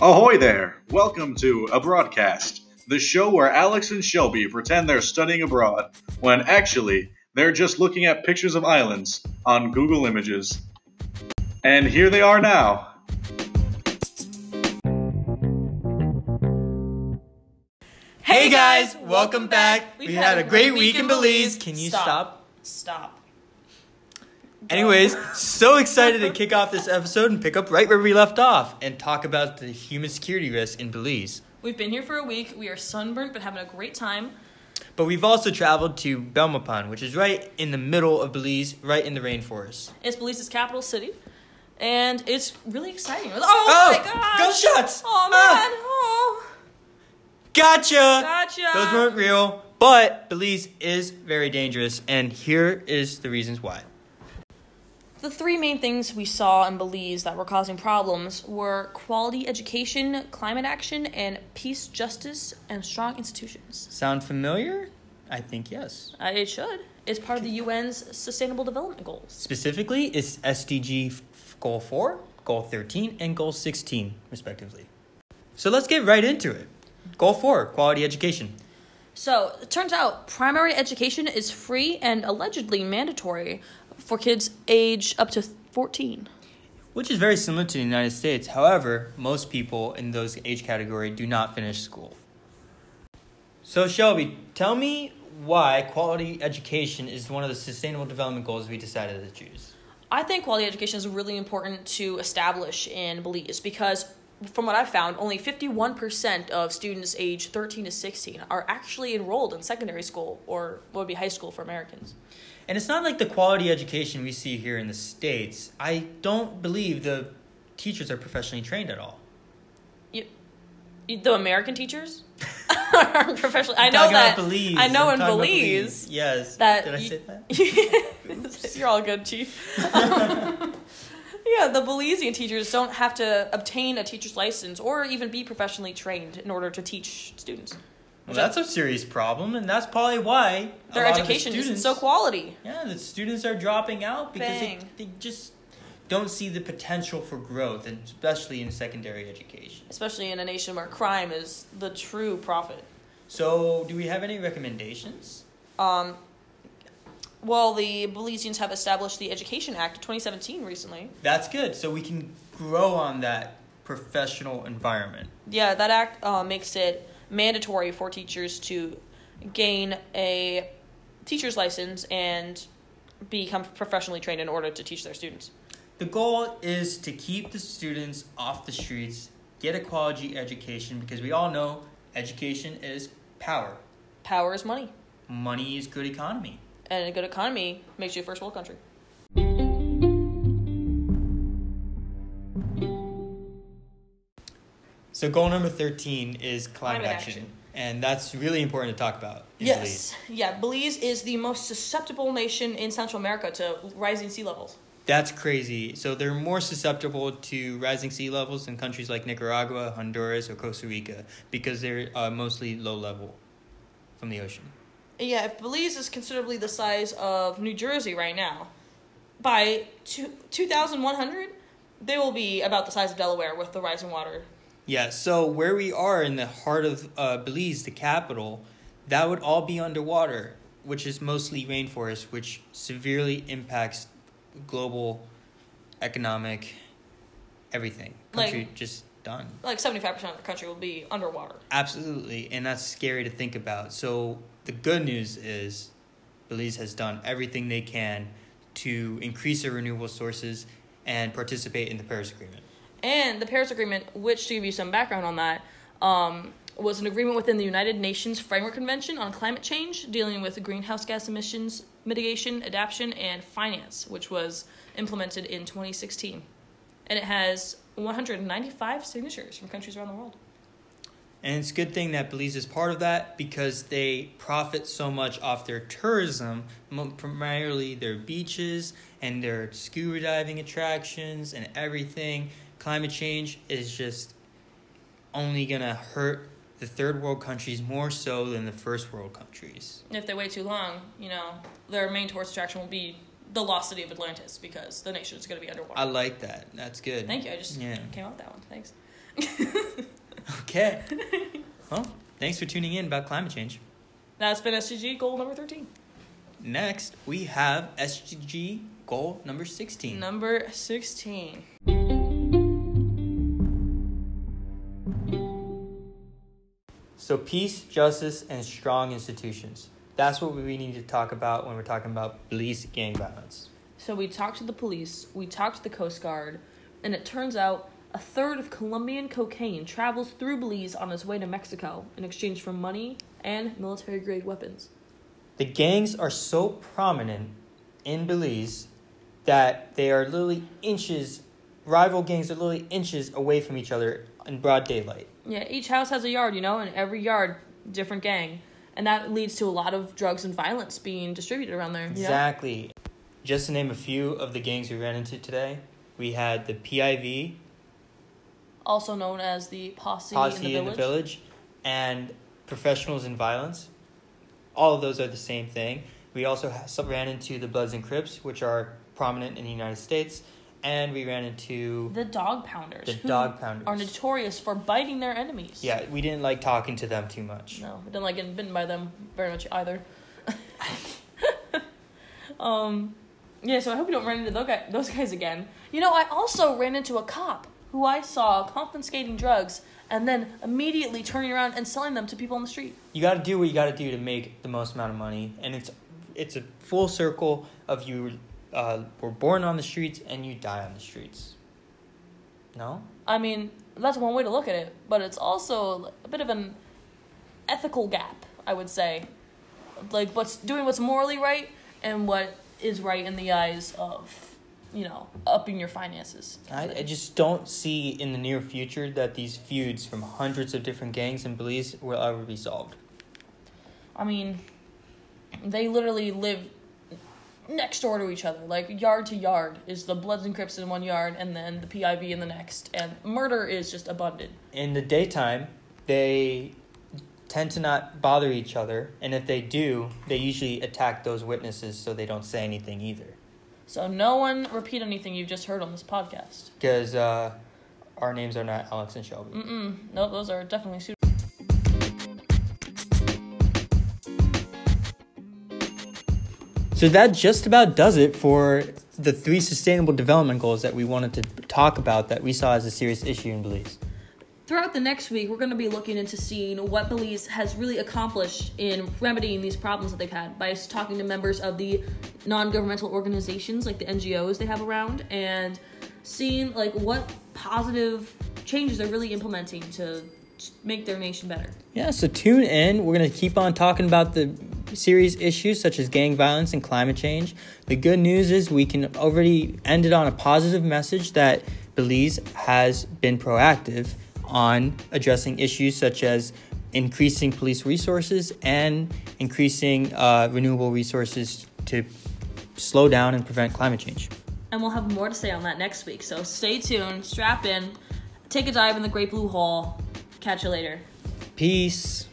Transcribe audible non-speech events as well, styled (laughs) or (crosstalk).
Ahoy there! Welcome to A Broadcast, the show where Alex and Shelby pretend they're studying abroad, when actually they're just looking at pictures of islands on Google Images. And here they are now. Hey guys, welcome back. We've We had a great week in Belize. Can you stop? Stop. Anyways, so excited to kick off this episode and pick up right where we left off and talk about the human security risk in Belize. We've been here for a week. We are sunburnt but having a great time. But we've also traveled to Belmopan, which is right in the middle of Belize, right in the rainforest. It's Belize's capital city. And it's really exciting. Oh, Oh, my god! gunshots! Oh Ah. man! Oh. Gotcha! Gotcha! Those weren't real, but Belize is very dangerous, and here is the reasons why. The three main things we saw in Belize that were causing problems were quality education, climate action, and peace, justice, and strong institutions. Sound familiar? I think yes. Uh, it should. It's part of the UN's Sustainable Development Goals. Specifically, it's SDG f- Goal 4, Goal 13, and Goal 16, respectively. So let's get right into it. Goal 4 Quality Education. So, it turns out primary education is free and allegedly mandatory for kids age up to 14. Which is very similar to the United States. However, most people in those age category do not finish school. So, Shelby, tell me why quality education is one of the sustainable development goals we decided to choose. I think quality education is really important to establish in Belize because, from what I've found, only 51% of students age 13 to 16 are actually enrolled in secondary school or what would be high school for Americans. And it's not like the quality education we see here in the States. I don't believe the teachers are professionally trained at all. You, you- the American teachers (laughs) are professional. I know that. Belize. I know I'm in about Belize. Yes. that Did I say that? (laughs) You're all good, Chief. (laughs) yeah, the Belizean teachers don't have to obtain a teacher's license or even be professionally trained in order to teach students. Well, that's a serious problem, and that's probably why Their of the education isn't so quality. Yeah, the students are dropping out because they, they just don't see the potential for growth, and especially in secondary education. Especially in a nation where crime is the true profit. So, do we have any recommendations? Um, well, the Belizeans have established the Education Act of 2017 recently. That's good. So we can grow on that professional environment. Yeah, that act uh, makes it mandatory for teachers to gain a teacher's license and become professionally trained in order to teach their students. The goal is to keep the students off the streets, get a quality education because we all know education is power. Power is money, Money is good economy. And a good economy makes you a first world country. So goal number 13 is climate, Climate action. action. And that's really important to talk about. Yes, yeah. Belize is the most susceptible nation in Central America to rising sea levels. That's crazy. So they're more susceptible to rising sea levels in countries like Nicaragua, Honduras, or Costa Rica because they're uh, mostly low level from the ocean. Yeah, if Belize is considerably the size of New Jersey right now, by two, 2100, they will be about the size of Delaware with the rising water. Yeah, so where we are in the heart of uh, Belize, the capital, that would all be underwater, which is mostly rainforest, which severely impacts global economic everything. Country Like- just done. Like 75% of the country will be underwater. Absolutely, and that's scary to think about. So the good news is Belize has done everything they can to increase their renewable sources and participate in the Paris Agreement. And the Paris Agreement, which to give you some background on that, um, was an agreement within the United Nations Framework Convention on Climate Change, dealing with greenhouse gas emissions mitigation, adaptation, and finance, which was implemented in 2016. And it has 195 signatures from countries around the world. And it's a good thing that Belize is part of that because they profit so much off their tourism, primarily their beaches and their scuba diving attractions and everything. Climate change is just only going to hurt the third world countries more so than the first world countries. If they wait too long, you know, their main tourist attraction will be the lost city of Atlantis because the nation is going to be underwater. I like that. That's good. Thank you. I just Yeah. came up with that one. Thanks. (laughs) Okay. (laughs) Well, thanks for tuning in about climate change. That's been SDG goal number 13. Next, we have SDG goal number 16. Number 16. So, peace, justice, and strong institutions. That's what we need to talk about when we're talking about police gang violence. So we talked to the police, we talked to the Coast Guard, and it turns out a third of Colombian cocaine travels through Belize on its way to Mexico in exchange for money and military grade weapons. The gangs are so prominent in Belize that they are literally inches, rival gangs are literally inches away from each other in broad daylight. Yeah, each house has a yard, you know, and every yard, different gang. And that leads to a lot of drugs and violence being distributed around there. know? Exactly. Just to name a few of the gangs we ran into today, we had the PIV, Also known as the posse, Posse in the village. village, and Professionals in Violence. All of those are the same thing. We also ran into the Bloods and Crips, which are prominent in the United States, and we ran into The dog pounders. the Dog Pounders. Are notorious for biting their enemies. yeah, we didn't like talking to them too much. No, we didn't like getting bitten by them very much either. (laughs) um, yeah, so I hope you don't run into those guys again. You know, I also ran into a cop who I saw confiscating drugs and then immediately turning around and selling them to people on the street. You got to do what you got to do to make the most amount of money, and it's it's a full circle of you uh, were born on the streets and you die on the streets. No. I mean, that's one way to look at it, but it's also a bit of an ethical gap, I would say. Like what's doing what's morally right and what is right in the eyes of, you know, upping your finances. I, I just don't see in the near future that these feuds from hundreds of different gangs in Belize will ever be solved. I mean, they literally live next door to each other, like yard to yard. Is the Bloods and Crips in one yard, and then the PIV in the next, and murder is just abundant. In the daytime, they tend to not bother each other, and if they do, they usually attack those witnesses so they don't say anything either. So no one repeat anything you've just heard on this podcast. Because uh, our names are not Alex and Shelby. Mm-mm. No, those are definitely suitable. So that just about does it for the three sustainable development goals that we wanted to talk about that we saw as a serious issue in Belize. Throughout the next week, we're going to be looking into seeing what Belize has really accomplished in remedying these problems that they've had by talking to members of the non-governmental organizations, like the NGOs they have around, and seeing like what positive changes they're really implementing to make their nation better. Yeah, so tune in. We're going to keep on talking about the serious issues such as gang violence and climate change. The good news is we can already end it on a positive message that Belize has been proactive on addressing issues such as increasing police resources and increasing uh, renewable resources to slow down and prevent climate change. And we'll have more to say on that next week. So stay tuned, strap in, take a dive in the Great Blue Hole. Catch you later. Peace.